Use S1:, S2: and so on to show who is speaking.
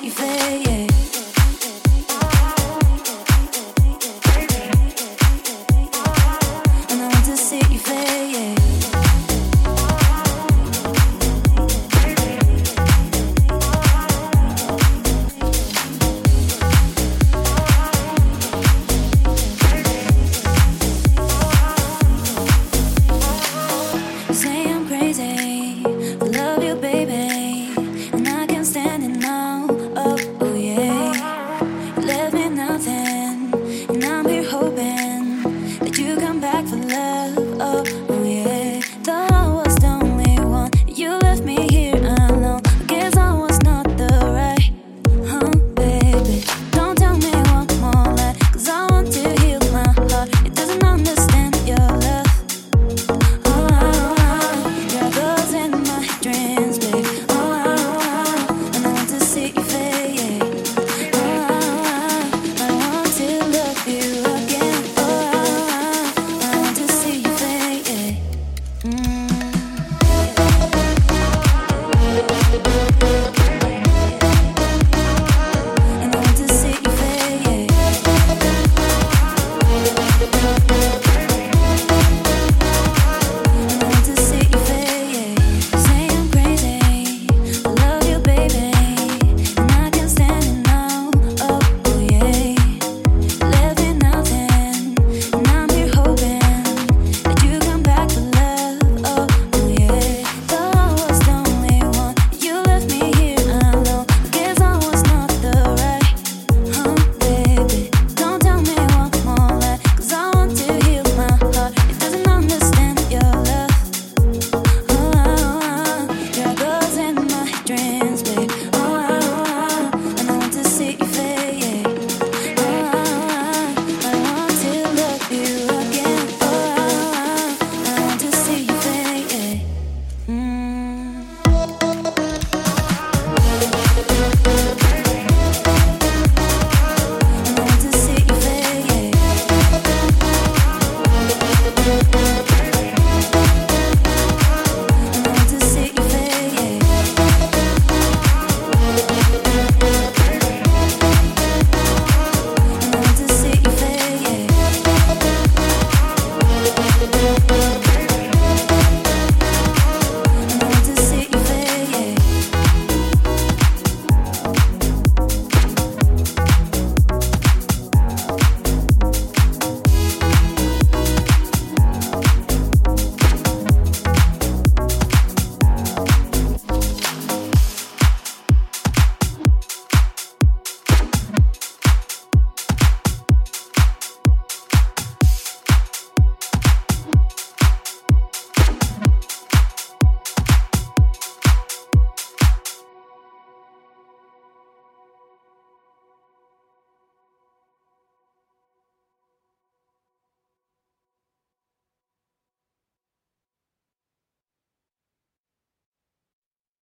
S1: you fade. yeah.